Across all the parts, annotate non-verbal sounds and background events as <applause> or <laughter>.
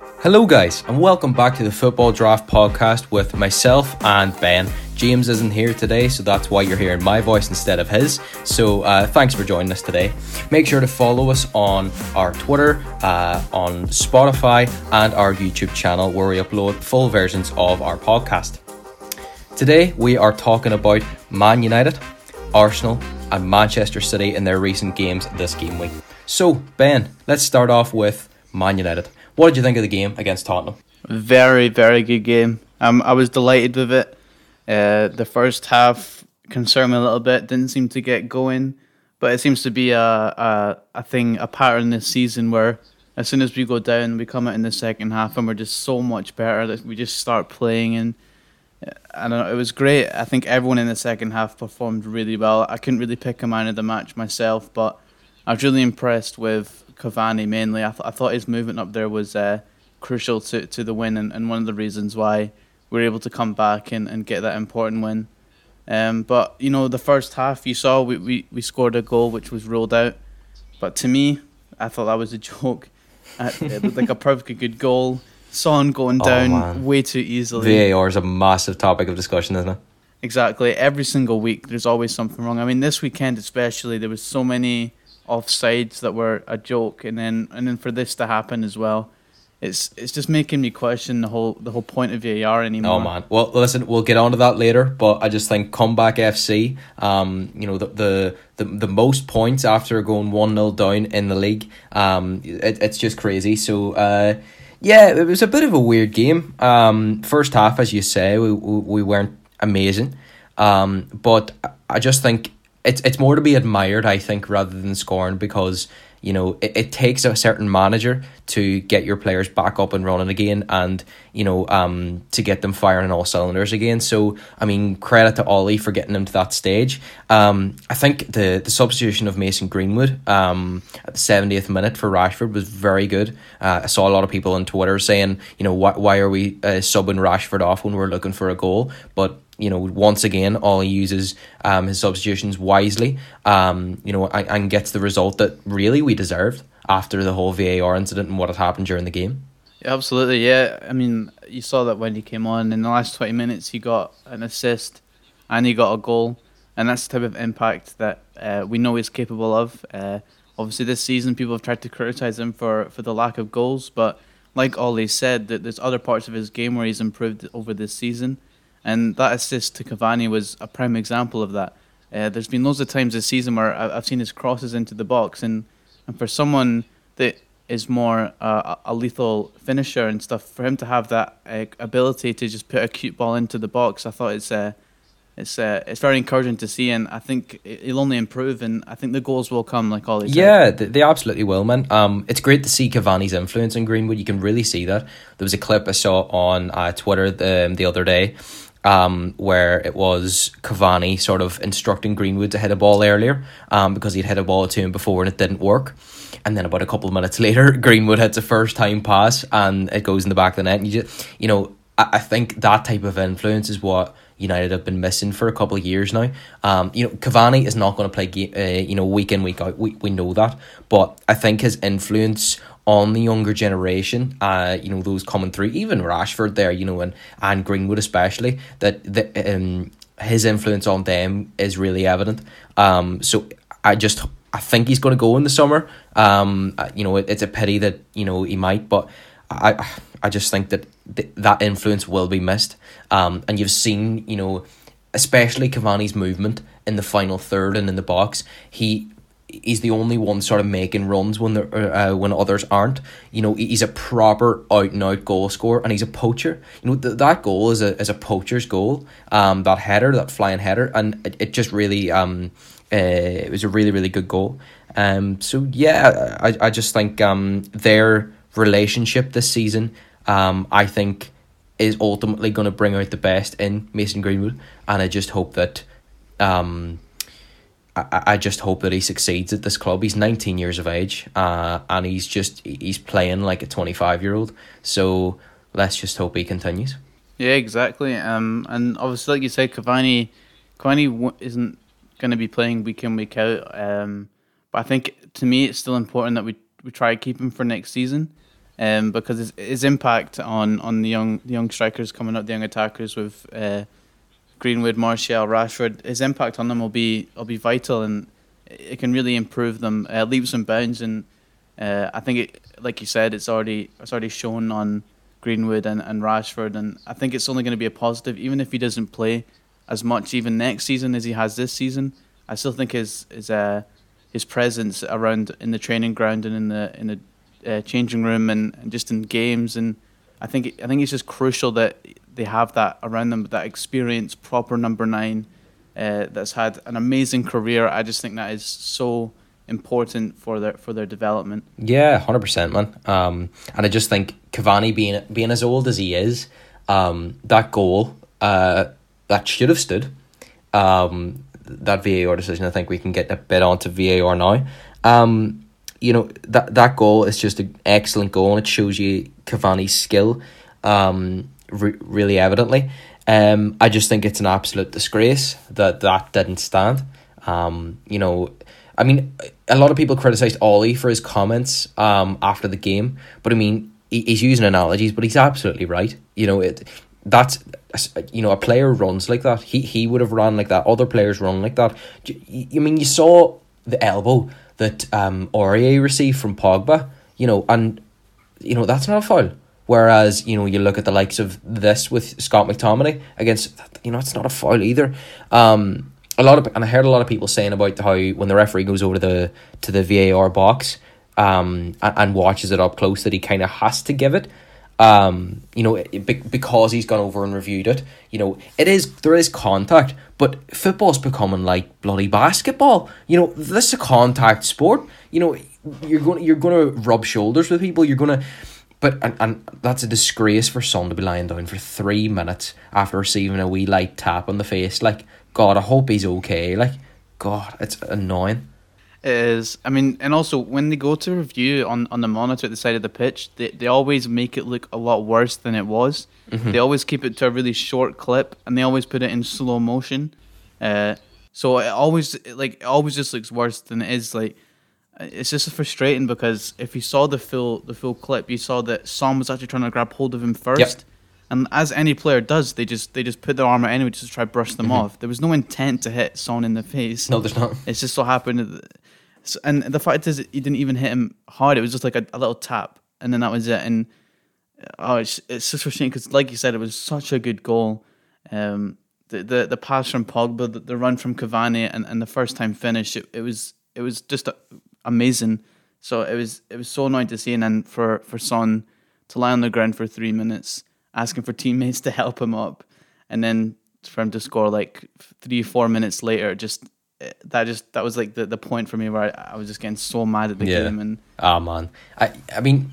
Hello, guys, and welcome back to the Football Draft Podcast with myself and Ben. James isn't here today, so that's why you're hearing my voice instead of his. So, uh, thanks for joining us today. Make sure to follow us on our Twitter, uh, on Spotify, and our YouTube channel where we upload full versions of our podcast. Today, we are talking about Man United, Arsenal, and Manchester City in their recent games this game week. So, Ben, let's start off with Man United. What did you think of the game against Tottenham? Very, very good game. Um, I was delighted with it. Uh, the first half concerned me a little bit. Didn't seem to get going, but it seems to be a a, a thing, a pattern this season where as soon as we go down, we come out in the second half and we're just so much better that we just start playing and. uh, I don't know. It was great. I think everyone in the second half performed really well. I couldn't really pick a man of the match myself, but I was really impressed with Cavani mainly. I, th- I thought his movement up there was uh, crucial to, to the win and, and one of the reasons why we were able to come back and, and get that important win. Um, but, you know, the first half, you saw we, we, we scored a goal which was ruled out. But to me, I thought that was a <laughs> joke. Uh, it looked like a perfectly good goal. Son going Oh, down man. way too easily. VAR is a massive topic of discussion, isn't it? Exactly. Every single week, there's always something wrong. I mean, this weekend especially, there was so many offsides that were a joke, and then and then for this to happen as well, it's it's just making me question the whole the whole point of VAR anymore. Oh man. Well, listen, we'll get on to that later, but I just think comeback FC, um, you know, the the the, the most points after going 1-0 down in the league, um, it, it's just crazy. So, uh, yeah, it was a bit of a weird game. Um, first half, as you say, we we, we weren't amazing, um, but I just think it's it's more to be admired, I think, rather than scorned because you know it, it takes a certain manager to get your players back up and running again, and you know um to get them firing on all cylinders again. So I mean, credit to Ollie for getting them to that stage. Um, I think the the substitution of Mason Greenwood um at the seventieth minute for Rashford was very good. Uh, I saw a lot of people on Twitter saying, you know, why why are we uh, subbing Rashford off when we're looking for a goal, but you know, once again, Ole uses um, his substitutions wisely, um, you know, and, and gets the result that really we deserved after the whole VAR incident and what had happened during the game. Absolutely. Yeah, I mean, you saw that when he came on in the last twenty minutes, he got an assist and he got a goal, and that's the type of impact that uh, we know he's capable of. Uh, obviously, this season people have tried to criticize him for for the lack of goals, but like Ollie said, that there's other parts of his game where he's improved over this season, and that assist to Cavani was a prime example of that. Uh, there's been loads of times this season where I've seen his crosses into the box, and, and for someone that is more uh, a lethal finisher and stuff, for him to have that uh, ability to just put a cute ball into the box, I thought it's uh, it's uh, it's very encouraging to see, and I think he'll only improve, and I think the goals will come, like all these. Yeah, they, they absolutely will, man. Um, it's great to see Cavani's influence in Greenwood. You can really see that. There was a clip I saw on uh, Twitter the, the other day um, where it was Cavani sort of instructing Greenwood to hit a ball earlier um, because he'd hit a ball to him before and it didn't work. And then about a couple of minutes <laughs> later, Greenwood hits a first time pass and it goes in the back of the net. And you just, you know, I, I think that type of influence is what United have been missing for a couple of years now. Um, you know, Cavani is not going to play, uh, you know, week in week out. We we know that, but I think his influence on the younger generation, uh, you know, those coming through, even Rashford there, you know, and and Greenwood especially, that the um his influence on them is really evident. Um, so I just I think he's going to go in the summer. Um, uh, you know, it, it's a pity that you know he might, but I I just think that th- that influence will be missed. Um, and you've seen, you know, especially Cavani's movement in the final third and in the box. He he's the only one sort of making runs when there uh, when others aren't. You know, he's a proper out and out goal scorer, and he's a poacher. You know, th- that goal is a is a poacher's goal. Um, that header, that flying header, and it, it just really um, uh, it was a really really good goal. Um, so yeah, I I just think um their relationship this season, um, I think is ultimately going to bring out the best in Mason Greenwood, and I just hope that, um, I, I just hope that he succeeds at this club. He's nineteen years of age, uh, and he's just he's playing like a twenty five year old. So let's just hope he continues. Yeah, exactly. Um, and obviously, like you said, Cavani, Cavani isn't going to be playing week in week out. Um, but I think to me, it's still important that we we try to keep him for next season. um, because his, his impact on, on the young the young strikers coming up, the young attackers with uh, Greenwood, Martial, Rashford, his impact on them will be will be vital, and it can really improve them uh, leaps and bounds. And uh, I think, it, like you said, it's already it's already shown on Greenwood and, and Rashford, and I think it's only going to be a positive, even if he doesn't play as much even next season as he has this season. I still think his his uh, his presence around in the training ground and in the in the uh, changing room and, and just in games and I think I think it's just crucial that they have that around them, that experience, proper number nine uh, that's had an amazing career. I just think that is so important for their for their development. Yeah, hundred percent, man. Um, and I just think Cavani being being as old as he is, um, that goal, uh, that should have stood. Um, that VAR decision, I think we can get a bit onto VAR now. Um, you know that that goal is just an excellent goal, and it shows you Cavani's skill, um, re- really evidently. Um, I just think it's an absolute disgrace that that didn't stand. Um, you know, I mean, a lot of people criticized Ollie for his comments um after the game, but I mean, he, he's using analogies, but he's absolutely right. You know, it that's you know a player runs like that. He he would have run like that. Other players run like that. I mean, you saw the elbow that um Aurier received from Pogba. You know, and you know that's not a foul. Whereas you know you look at the likes of this with Scott McTominay against you know it's not a foul either. Um, a lot of and I heard a lot of people saying about how when the referee goes over to the to the VAR box um and, and watches it up close that he kind of has to give it um, you know, it, because he's gone over and reviewed it. You know, it is there is contact, but football's becoming like bloody basketball. You know, this is a contact sport. You know, you're going you're going to rub shoulders with people. You're going to, but and, and that's a disgrace for Son to be lying down for three minutes after receiving a wee light tap on the face. Like, God, I hope he's okay. Like, God, it's annoying is I mean, and also when they go to review on, on the monitor at the side of the pitch, they, they always make it look a lot worse than it was. Mm-hmm. They always keep it to a really short clip, and they always put it in slow motion. Uh, so it always like it always just looks worse than it is. Like it's just frustrating because if you saw the full the full clip, you saw that Son was actually trying to grab hold of him first. Yep. And as any player does, they just they just put their arm out anyway just to try to brush them mm-hmm. off. There was no intent to hit Son in the face. No, there's not. It's just so happened and the fact is, he didn't even hit him hard. It was just like a, a little tap, and then that was it. And oh, it's it's a shame because, like you said, it was such a good goal. Um, the the, the pass from Pogba, the, the run from Cavani, and, and the first time finish, it, it was it was just amazing. So it was it was so annoying to see, and then for for Son to lie on the ground for three minutes, asking for teammates to help him up, and then for him to score like three four minutes later, just eh, that just that was like the, the point for me where I, I was just getting so mad at the yeah. game and oh man I I mean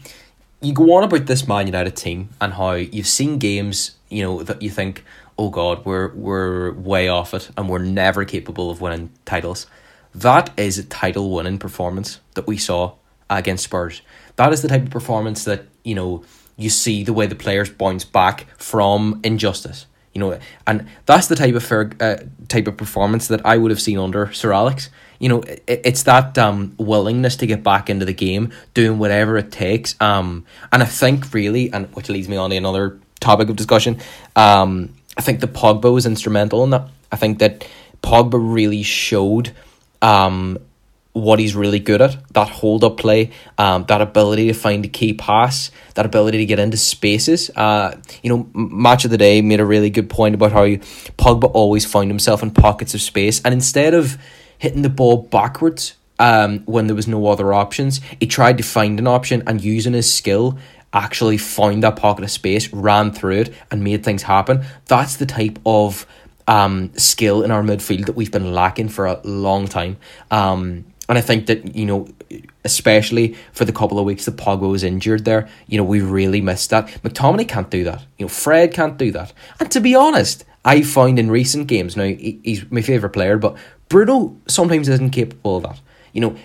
you go on about this Man United team and how you've seen games you know that you think oh god we're we're way off it and we're never capable of winning titles that is a title winning performance that we saw against Spurs that is the type of performance that you know you see the way the players bounce back from injustice you know, and that's the type of fair, uh, type of performance that I would have seen under Sir Alex. You know, it, it's that um, willingness to get back into the game, doing whatever it takes. Um, and I think really, and which leads me on to another topic of discussion. Um, I think the Pogba was instrumental in that. I think that Pogba really showed um what he's really good at that hold up play, um, that ability to find a key pass, that ability to get into spaces. Uh, you know, Match of the Day made a really good point about how Pogba always found himself in pockets of space, and instead of hitting the ball backwards um, when there was no other options, he tried to find an option and using his skill actually found that pocket of space, ran through it, and made things happen. That's the type of um, skill in our midfield that we've been lacking for a long time. Um, and I think that, you know, especially for the couple of weeks that Pogba was injured there, you know, we really missed that. McTominay can't do that. You know, Fred can't do that. And to be honest, I find in recent games, now he's my favourite player, but Bruno sometimes isn't capable of that. You know,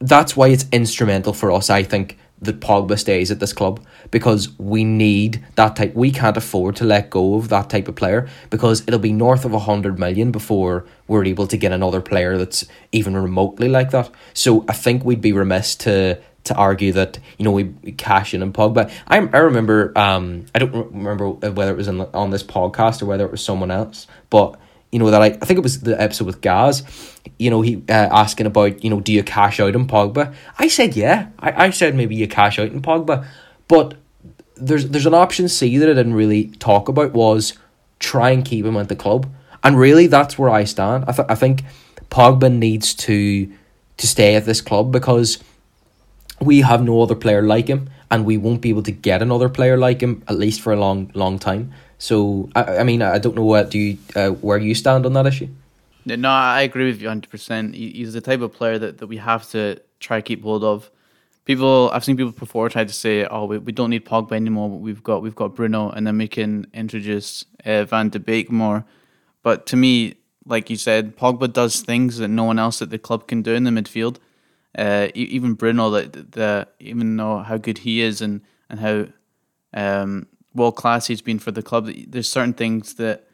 that's why it's instrumental for us, I think, that Pogba stays at this club because we need that type. We can't afford to let go of that type of player because it'll be north of a hundred million before we're able to get another player that's even remotely like that. So I think we'd be remiss to to argue that you know we, we cash in on Pogba. I I remember um I don't remember whether it was in, on this podcast or whether it was someone else, but you know that I, I think it was the episode with Gaz, you know he uh, asking about you know do you cash out in Pogba? I said yeah. I, I said maybe you cash out in Pogba, but there's there's an option C that I didn't really talk about was try and keep him at the club, and really that's where I stand. I th- I think Pogba needs to to stay at this club because we have no other player like him, and we won't be able to get another player like him at least for a long long time. So I, I mean I don't know what do you uh, where you stand on that issue. No, I agree with you hundred percent. He's the type of player that, that we have to try to keep hold of. People, I've seen people before try to say, "Oh, we, we don't need Pogba anymore. We've got we've got Bruno, and then we can introduce uh, Van de Beek more." But to me, like you said, Pogba does things that no one else at the club can do in the midfield. Uh, even Bruno, that the even though how good he is and and how um, world class he's been for the club, there's certain things that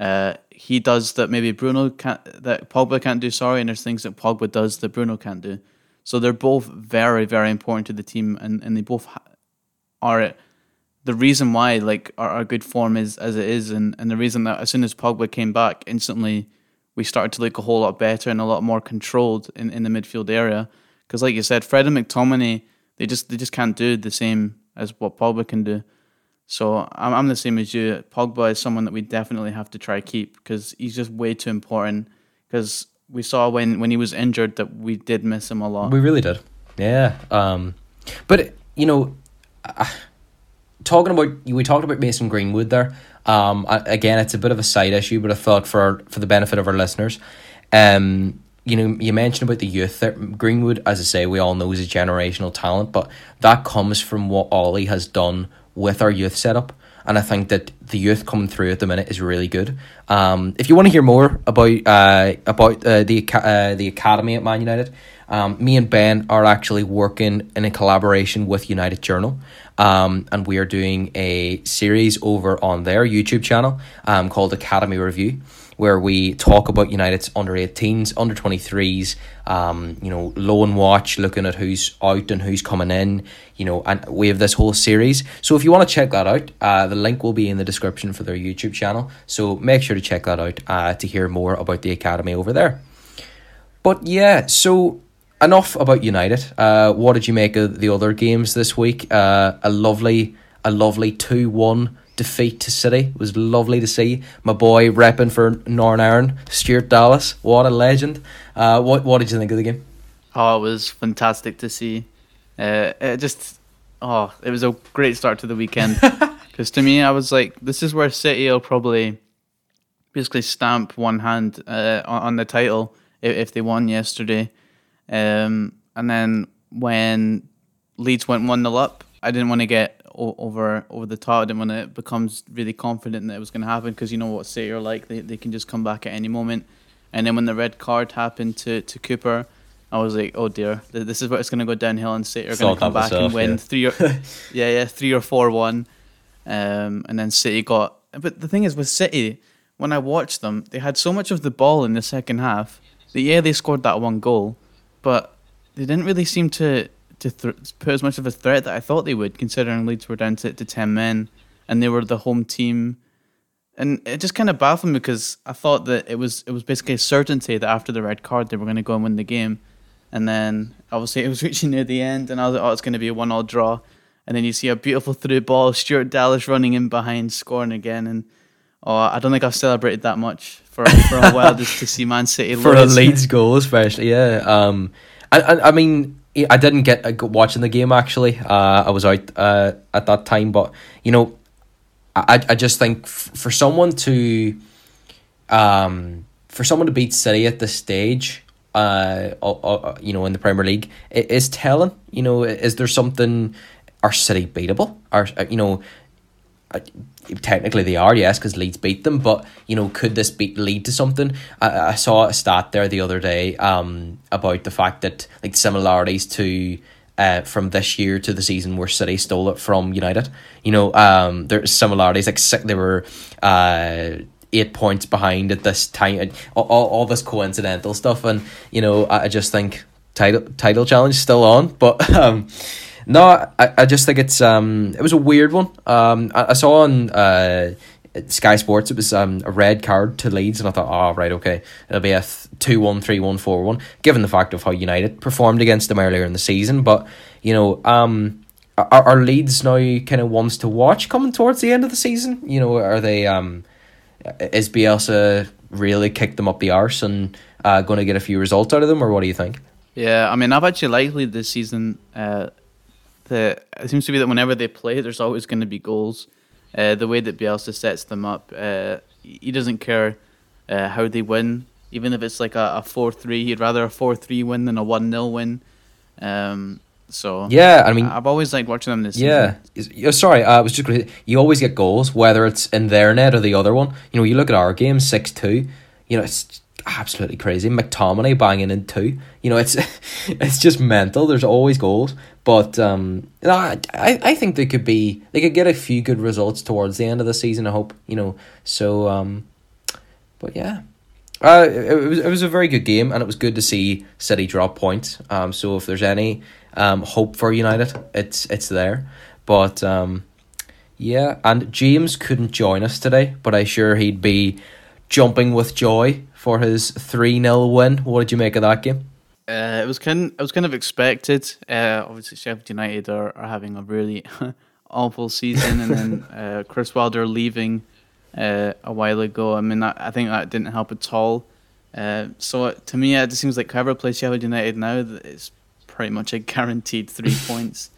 uh, he does that maybe Bruno can't, that Pogba can't do. Sorry, and there's things that Pogba does that Bruno can't do. So they're both very, very important to the team, and, and they both are the reason why like our, our good form is as it is, and, and the reason that as soon as Pogba came back, instantly we started to look a whole lot better and a lot more controlled in, in the midfield area. Because like you said, Fred and McTominay, they just they just can't do the same as what Pogba can do. So I'm, I'm the same as you. Pogba is someone that we definitely have to try keep because he's just way too important. Because we saw when, when he was injured that we did miss him a lot. We really did. Yeah. Um, but you know, talking about we talked about Mason Greenwood there. Um, again, it's a bit of a side issue, but I thought for our, for the benefit of our listeners, um, you know, you mentioned about the youth there. Greenwood, as I say, we all know is a generational talent, but that comes from what Ollie has done with our youth setup. And I think that the youth coming through at the minute is really good. Um, if you want to hear more about uh, about uh, the uh, the academy at Man United, um, me and Ben are actually working in a collaboration with United Journal, um, and we are doing a series over on their YouTube channel um, called Academy Review where we talk about United's under 18s, under 23s, um, you know, loan watch, looking at who's out and who's coming in, you know, and we have this whole series. So if you want to check that out, uh, the link will be in the description for their YouTube channel. So make sure to check that out uh, to hear more about the Academy over there. But yeah, so enough about United. Uh, what did you make of the other games this week? Uh, a lovely, a lovely 2 1 defeat to City. It was lovely to see my boy repping for Northern Ireland, Stuart Dallas. What a legend! Uh, what what did you think of the game? Oh, it was fantastic to see. Uh, it just oh, it was a great start to the weekend. <laughs> Because to me, I was like, this is where City will probably basically stamp one hand uh, on the title if, if they won yesterday. Um, and then when Leeds went one 0 up, I didn't want to get over over the top. And when it becomes really confident that it was going to happen, because you know what City are like, they they can just come back at any moment. And then when the red card happened to to Cooper, I was like, oh dear, this is where it's going to go downhill, and City are going to come back myself, and win yeah. three or <laughs> yeah yeah three or four one, um, and then City got. But the thing is with City, when I watched them, they had so much of the ball in the second half that yeah they scored that one goal, but they didn't really seem to to th- put as much of a threat that I thought they would, considering Leeds were down to, to 10 men and they were the home team. And it just kind of baffled me because I thought that it was it was basically a certainty that after the red card they were going to go and win the game. And then obviously <laughs> it was reaching near the end and I was like, oh, it's going to be a one all draw. And then you see a beautiful through ball, Stuart Dallas running in behind, scoring again. And oh, I don't think I've celebrated that much for, for a while just to see Man City lose. <laughs> for a Leeds goal, especially. Yeah. Um, I, I, I mean, I didn't get watching the game actually. Uh, I was out uh, at that time, but you know, I I just think f- for someone to, um, for someone to beat City at this stage, uh, uh, you know, in the Premier League, it is telling. You know, is there something? Are City beatable? Are uh, you know? Technically they are, yes, because Leeds beat them. But you know, could this beat lead to something? I, I saw a stat there the other day um, about the fact that like similarities to. Uh, from this year to the season where City stole it from United, you know, um, there's similarities. Like they were uh, eight points behind at this time. All, all, all this coincidental stuff, and you know, I just think title title challenge still on, but <laughs> um, no, I, I just think it's um it was a weird one. Um, I, I saw on uh Sky Sports it was um a red card to Leeds, and I thought, oh right, okay, it'll be a th- two one three one four one. Given the fact of how United performed against them earlier in the season, but you know um. Are, are Leeds now kind of ones to watch coming towards the end of the season? You know, are they um, is Bielsa really kicked them up the arse and uh, going to get a few results out of them, or what do you think? Yeah, I mean, I've actually liked Leeds this season. Uh, the it seems to be that whenever they play, there's always going to be goals. Uh, the way that Bielsa sets them up, uh, he doesn't care uh, how they win, even if it's like a, a four three. He'd rather a four three win than a one 0 win. Um, so yeah, I mean, I've always liked watching them this. Yeah, season. sorry, uh, I was just going to. You always get goals, whether it's in their net or the other one. You know, you look at our game six two. You know, it's absolutely crazy. McTominay banging in two. You know, it's <laughs> it's just mental. There's always goals, but um, I I think they could be they could get a few good results towards the end of the season. I hope you know. So um, but yeah. Uh, it, it was it was a very good game, and it was good to see City drop points. Um, so if there's any um hope for United, it's it's there. But um, yeah, and James couldn't join us today, but I sure he'd be jumping with joy for his 3 0 win. What did you make of that game? Uh, it was kind. It was kind of expected. Uh, obviously, Sheffield United are, are having a really <laughs> awful season, and then <laughs> uh, Chris Wilder leaving uh, a while ago. I mean, I, I think that didn't help at all. Uh, so to me, it just seems like whoever plays Sheffield United now, it's pretty much a <laughs> guaranteed three points.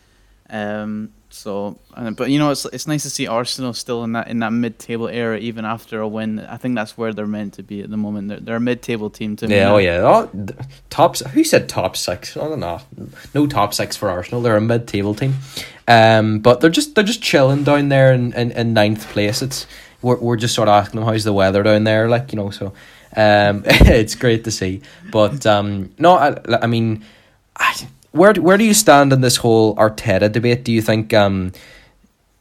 Um, so, but you know, it's it's nice to see Arsenal still in that in that mid table era, even after a win. I think that's where they're meant to be at the moment. They're, they're a mid table team to yeah, me. Oh yeah, oh, top. Who said top six? I don't know. No top six for Arsenal. They're a mid table team, um, but they're just they're just chilling down there in, in, in ninth place. It's we're we're just sort of asking them how's the weather down there, like you know. So, um, <laughs> it's great to see. But um, no, I I mean, I where where do you stand in this whole Arteta debate? Do you think um,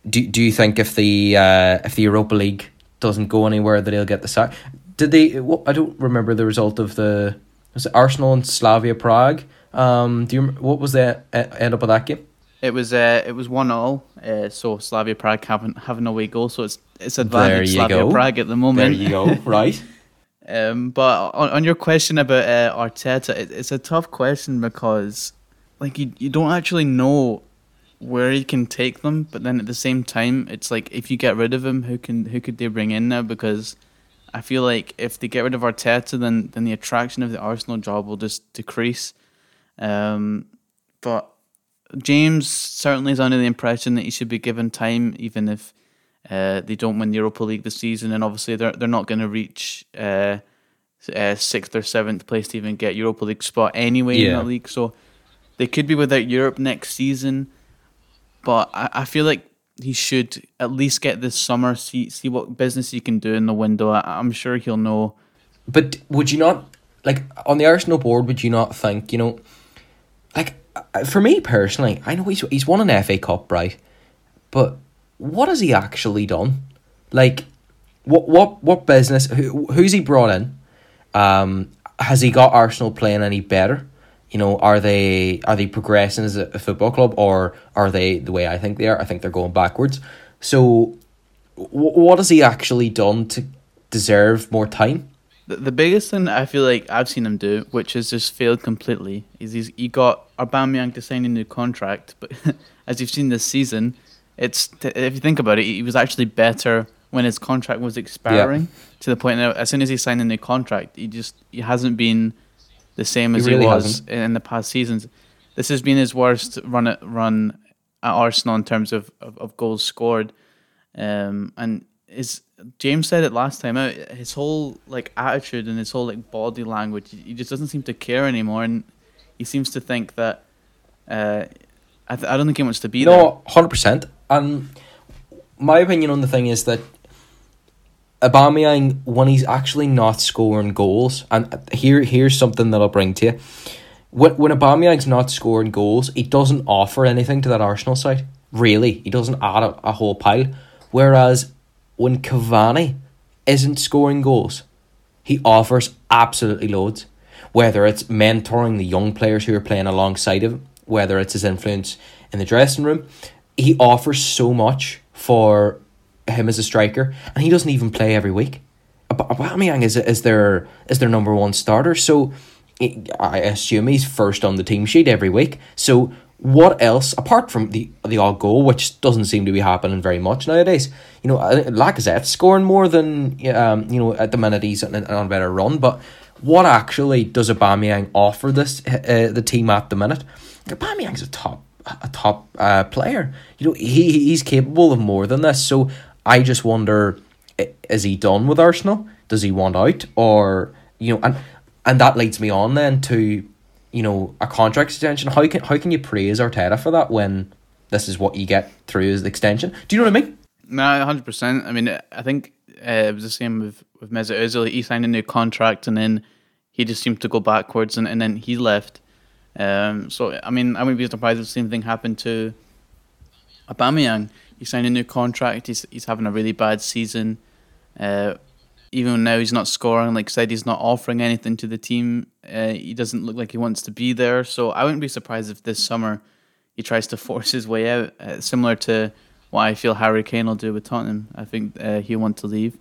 do do you think if the uh, if the Europa League doesn't go anywhere that he'll get the sack? Did they? Well, I don't remember the result of the was it Arsenal and Slavia Prague. Um, do you what was the end up of that game? It was uh, it was one all. Uh, so Slavia Prague haven't have an away goal, so it's it's advantage Slavia go. Prague at the moment. There you go. <laughs> Right. um, but on, on your question about uh, Arteta, it, it's a tough question because like you you don't actually know where he can take them, but then at the same time, it's like if you get rid of him, who can who could they bring in now? Because I feel like if they get rid of Arteta, then then the attraction of the Arsenal job will just decrease. Um, but James certainly is under the impression that he should be given time, even if uh, they don't win the Europa League this season, and obviously they're they're not going to reach uh, uh, sixth or seventh place to even get Europa League spot anyway yeah. in that league. So they could be without Europe next season, but I, I feel like he should at least get this summer, see see what business he can do in the window. I, am sure he'll know. But would you not like on the Arsenal board? Would you not think you know, like uh, for me personally, I know he's he's won an FA Cup, right? But what has he actually done? Like, what what what business? Who who's he brought in? Um, has he got Arsenal playing any better? You know, are they are they progressing as a, football club or are they the way I think they are? I think they're going backwards. So, w- what has he actually done to deserve more time? The, the biggest thing I feel like I've seen him do, which has just failed completely, is he's he got Aubameyang to sign a new contract, but <laughs> as you've seen this season, it's if you think about it, he was actually better when his contract was expiring. To the point that as soon as he signed a new contract, he just he hasn't been the same as he, really he was hasn't. in the past seasons. This has been his worst run at run at Arsenal in terms of, of, of goals scored. Um, and his James said it last time out. His whole like attitude and his whole like body language, he just doesn't seem to care anymore, and he seems to think that. Uh, I, th- I don't think he wants to be no, there. No, hundred percent. And my opinion on the thing is that Aubameyang when he's actually not scoring goals, and here here's something that I'll bring to you. When when Aubameyang's not scoring goals, he doesn't offer anything to that Arsenal side. Really, he doesn't add a, a whole pile. Whereas when Cavani isn't scoring goals, he offers absolutely loads. whether it's mentoring the young players who are playing alongside him, whether it's his influence in the dressing room. He offers so much for him as a striker, and he doesn't even play every week. Aubameyang is is their is their number one starter, so I assume he's first on the team sheet every week. So what else apart from the the odd goal, which doesn't seem to be happening very much nowadays? You know, Lacazette's scoring more than um you know at the minute he's on, on a better run, but what actually does Aubameyang offer this uh, the team at the minute? Aubameyang's a top a top uh, player. You know, he he's capable of more than this. So I just wonder, is he done with Arsenal? Does he want out, or you know, and and that leads me on then to, you know, a contract extension. How can how can you praise Arteta for that when this is what you get through his extension? Do you know what I mean? No, hundred percent. I mean, I think uh, it was the same with with Mesut Ozil. He signed a new contract and then he just seemed to go backwards, and, and then he left. Um, so I mean, I wouldn't be surprised if the same thing happened to Aubameyang. He signed a new contract. He's he's having a really bad season. Uh, even now he's not scoring. Like I said, he's not offering anything to the team. Uh, he doesn't look like he wants to be there. So I wouldn't be surprised if this summer he tries to <laughs> force his way out, uh, similar to what I feel Harry Kane will do with Tottenham. I think uh, he'll want to leave.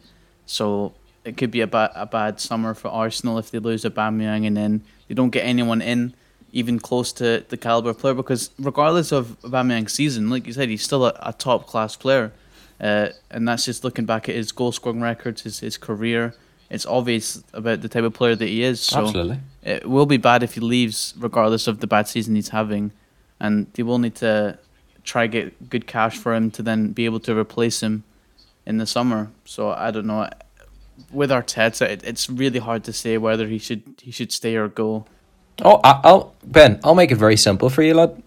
So it could be a bad a bad summer for Arsenal if they lose Aubameyang and then they don't get anyone in even close to the caliber player. Because regardless of Aubameyang's season, like you said, he's still a, a top class player, uh, and that's just looking back at his goal scoring records, his his career. It's obvious about the type of player that he is. So Absolutely. it will be bad if he leaves, regardless of the bad season he's having, and they will need to try get good cash for him to then be able to replace him in the summer. So I don't know with Arteta, it, it's really hard to say whether he should he should stay or go. Oh, I, will Ben. I'll make it very simple for you, lad.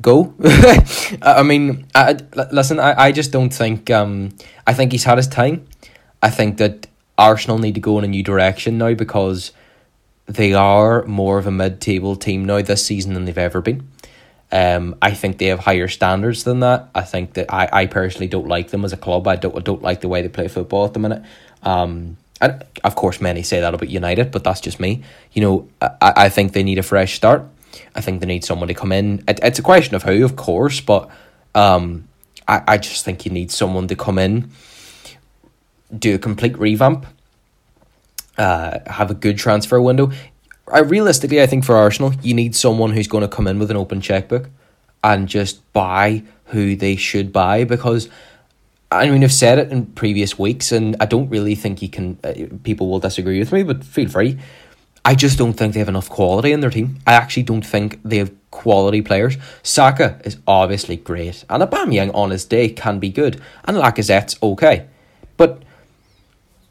Go. <laughs> I mean, I, listen. I, I just don't think. Um, I think he's had his time. I think that Arsenal need to go in a new direction now because they are more of a mid-table team now this season than they've ever been. Um, I think they have higher standards than that. I think that I, I personally don't like them as a club. I don't I don't like the way they play football at the minute. Um, and of course, many say that about United, but that's just me. You know, I, I think they need a fresh start. I think they need someone to come in. It, it's a question of who, of course, but um, I, I just think you need someone to come in, do a complete revamp, uh, have a good transfer window. I realistically, I think for Arsenal, you need someone who's going to come in with an open checkbook and just buy who they should buy because I mean, I've said it in previous weeks, and I don't really think you can. Uh, people will disagree with me, but feel free. I just don't think they have enough quality in their team. I actually don't think they have quality players. Saka is obviously great, and Aubameyang on his day can be good, and Lacazette's okay, but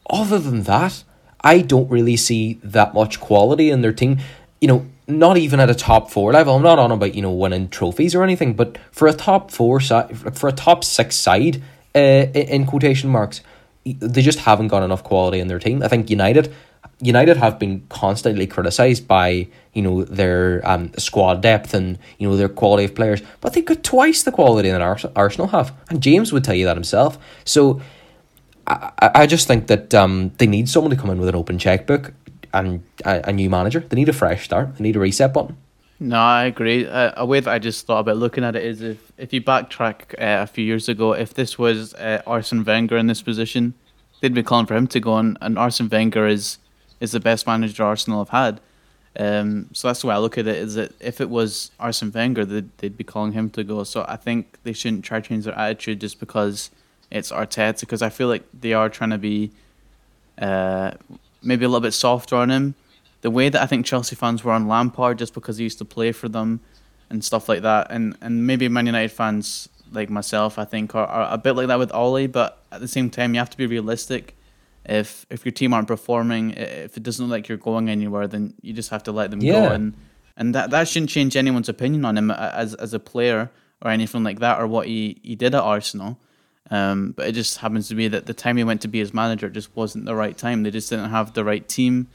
other than that, I don't really see that much quality in their team. You know, not even at a top four level. I'm not on about you know winning trophies or anything, but for a top four side, for a top six side uh, in quotation marks. They just haven't got enough quality in their team. I think United, United have been constantly criticised by you know their um, squad depth and you know their quality of players, but they've got twice the quality that Ars- Arsenal have, and James would tell you that himself. So I, I just think that um, they need someone to come in with an open checkbook and a, a new manager. They need a fresh start. They need a reset button. No, I agree. Uh, a way that I just thought about looking at it is if, if you backtrack uh, a few years ago, if this was uh, Arsene Wenger in this position, they'd be calling for him to go on, and Arsene Wenger is is the best manager Arsenal have had. Um, so that's the way I look at it. Is that if it was Arsene Wenger, they'd, they'd be calling him to go. So I think they shouldn't try to change their attitude just because it's Arteta, because I feel like they are trying to be uh, maybe a little bit softer on him the way that I think Chelsea fans were on Lampard just because he used to play for them and stuff like that. And and maybe Man United fans like myself, I think, are, are a bit like that with Ole. But at the same time, you have to be realistic. If if your team aren't performing, if it doesn't look like you're going anywhere, then you just have to let them yeah. go. And and that that shouldn't change anyone's opinion on him as as a player or anything like that, or what he, he did at Arsenal. Um, but it just happens to be that the time he went to be his manager just wasn't the right time. They just didn't have the right team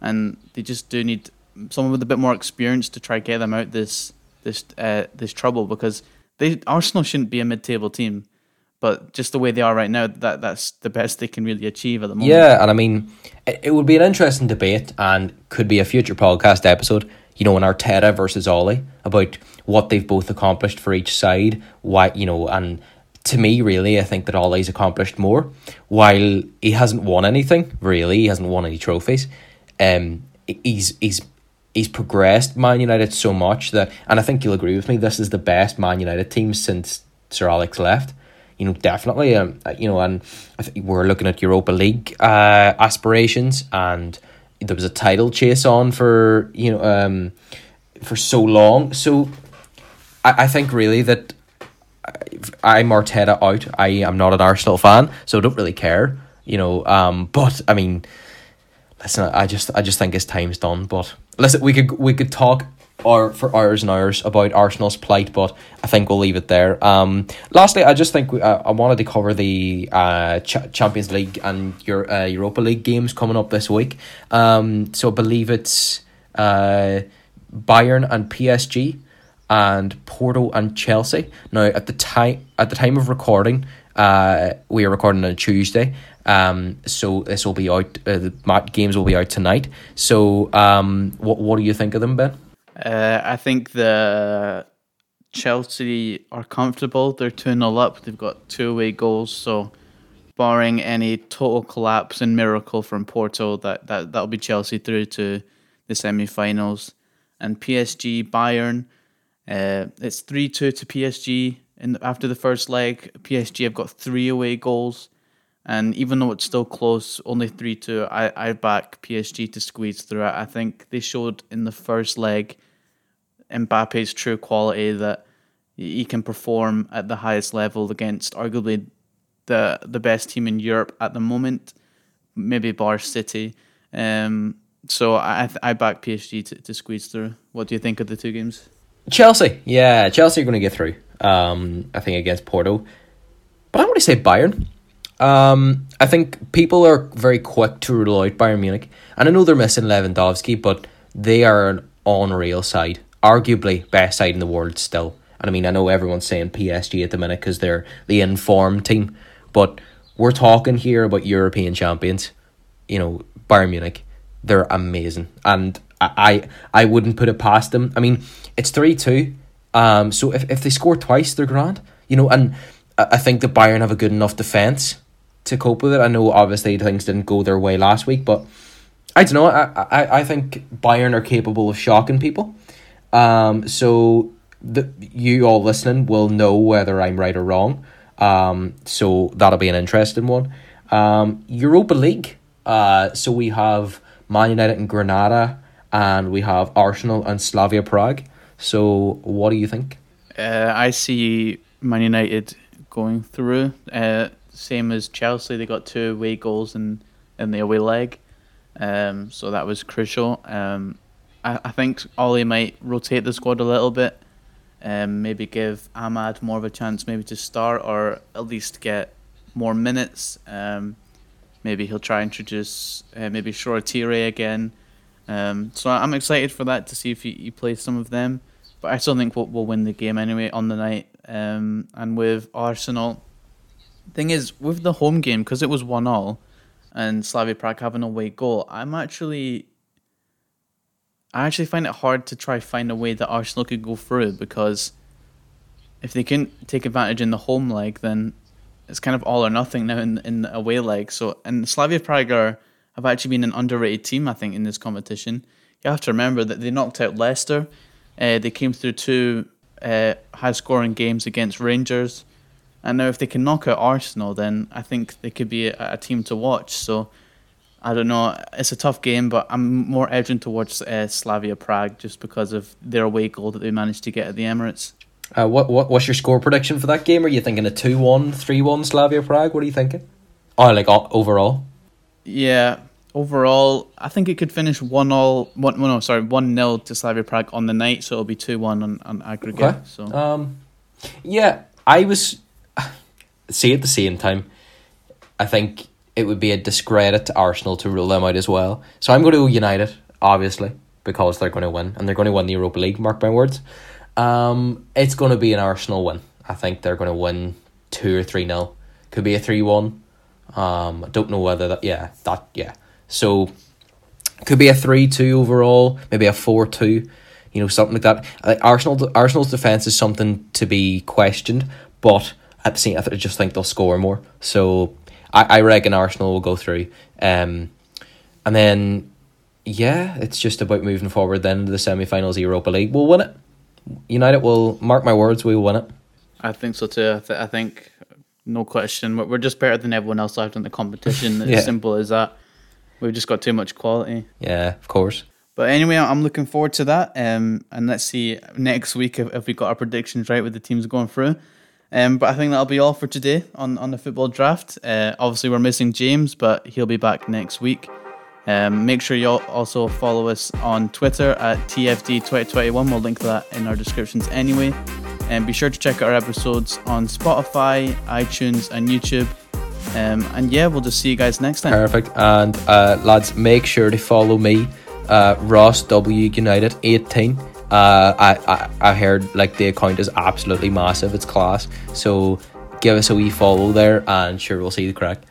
and they just do need someone with a bit more experience to try get them out this this uh, this trouble because they Arsenal shouldn't be a mid-table team, but just the way they are right now, that that's the best they can really achieve at the moment. Yeah, and I mean, it, it would be an interesting debate and could be a future podcast episode. You know, in Arteta versus Ollie about what they've both accomplished for each side. Why you know, and to me, really, I think that Ollie's accomplished more. While he hasn't won anything, really, he hasn't won any trophies. Um, he's he's he's progressed Man United so much that, and I think you'll agree with me, this is the best Man United team since Sir Alex left. You know, definitely. Um, uh, you know, and I think we're looking at Europa League uh, aspirations, and there was a title chase on for you know um, for so long. So, I, I think really that I'm Arteta out. I am not an Arsenal fan, so I don't really care. You know, um, but I mean, listen, I just I just think his time's done. But listen, we could we could talk or for hours and hours about Arsenal's plight, but I think we'll leave it there. Um, lastly, I just think we, uh, I wanted to cover the uh, Ch- Champions League and your uh, Europa League games coming up this week. Um, so I believe it's uh, Bayern and PSG and Porto and Chelsea. Now at the time at the time of recording, uh, we are recording on Tuesday. Um, so this will be out. Uh, the games will be out tonight. So, um, what what do you think of them, Ben? Uh, I think the Chelsea are comfortable. They're 2 0 up. They've got two away goals. So, barring any total collapse and miracle from Porto, that, that, that'll be Chelsea through to the semi finals. And PSG Bayern, uh, it's 3 2 to PSG And after the first leg. PSG have got three away goals. And even though it's still close, only 3 2, I, I back PSG to squeeze through it. I think they showed in the first leg Mbappe's true quality that he can perform at the highest level against arguably the the best team in Europe at the moment, maybe Bar City. Um, so I I back PSG to, to squeeze through. What do you think of the two games? Chelsea, yeah, Chelsea are going to get through. Um, I think against Porto, but I want to say Bayern. Um, I think people are very quick to rule out Bayern Munich, and I know they're missing Lewandowski, but they are an unreal side, arguably best side in the world still. And I mean, I know everyone's saying PSG at the minute because they're the informed team, but we're talking here about European champions. You know, Bayern Munich, they're amazing, and I I, I wouldn't put it past them. I mean, it's three two, um, so if if they score twice, they're grand. You know, and I think the Bayern have a good enough defense to cope with it. I know obviously things didn't go their way last week, but I don't know. I, I, I think Bayern are capable of shocking people. Um, so the you all listening will know whether I'm right or wrong. Um, so that'll be an interesting one. Um, Europa League. Uh, so we have Man United and Granada, and we have Arsenal and Slavia Prague. So what do you think? Uh, I see Man United going through. Uh, same as Chelsea, they got two away goals in, in the away leg. Um, so that was crucial. Um, I, I think Ollie might rotate the squad a little bit. Um, maybe give Amad more of a chance, maybe to start or at least get more minutes. Um, maybe he'll try and introduce uh, maybe Shoretire again. Um, so I'm excited for that to see if he, he plays some of them. But I still think we'll, we'll win the game anyway on the night. Um, and with Arsenal, Thing is, with the home game, because it was 1 all and Slavia Prague having a away goal, I'm actually. I actually find it hard to try find a way that Arsenal could go through because if they can take advantage in the home leg, then it's kind of all or nothing now in in the away leg. So and Slavia Prague are, have actually been an underrated team, I think, in this competition. You have to remember that they knocked out Leicester. Uh, they came through two uh, high scoring games against Rangers. And now, if they can knock out Arsenal, then I think they could be a, a team to watch. So, I don't know. It's a tough game, but I'm more edging towards uh, Slavia Prague just because of their away goal that they managed to get at the Emirates. Uh, what what what's your score prediction for that game? Are you thinking a 2 1, 3 1 Slavia Prague? What are you thinking? Oh, like overall? Yeah, overall, I think it could finish 1 all, one, no, sorry, 1 0 to Slavia Prague on the night, so it'll be 2 1 on, on aggregate. Okay. So. Um, yeah, I was see at the same time, I think it would be a discredit to Arsenal to rule them out as well. So I'm going to United, obviously, because they're going to win and they're going to win the Europa League. Mark my words. Um, it's going to be an Arsenal win. I think they're going to win two or three nil. Could be a three one. Um, I don't know whether that. Yeah, that. Yeah. So could be a three two overall. Maybe a four two. You know, something like that. Arsenal, Arsenal's defense is something to be questioned, but at the same, I just think they'll score more. So I, I reckon Arsenal will go through. Um, and then yeah, it's just about moving forward then to the semi-finals Europa League. We'll win it. United will mark my words. We will win it. I think so too. I, th- I think no question. We're just better than everyone else left in the competition. <laughs> yeah. As simple as that. We've just got too much quality. Yeah, of course. But anyway, I'm looking forward to that. Um, and let's see next week if, if we got our predictions right with the teams going through. Um, but I think that'll be all for today on, on the football draft. Uh, obviously, we're missing James, but he'll be back next week. Um, make sure you also follow us on Twitter at TFD2021. We'll link that in our descriptions anyway. And be sure to check out our episodes on Spotify, iTunes, and YouTube. Um, and yeah, we'll just see you guys next time. Perfect. And uh, lads, make sure to follow me, uh, Ross W United 18. Uh, I, I I heard like the account is absolutely massive. It's class. So give us a wee follow there, and sure we'll see the crack.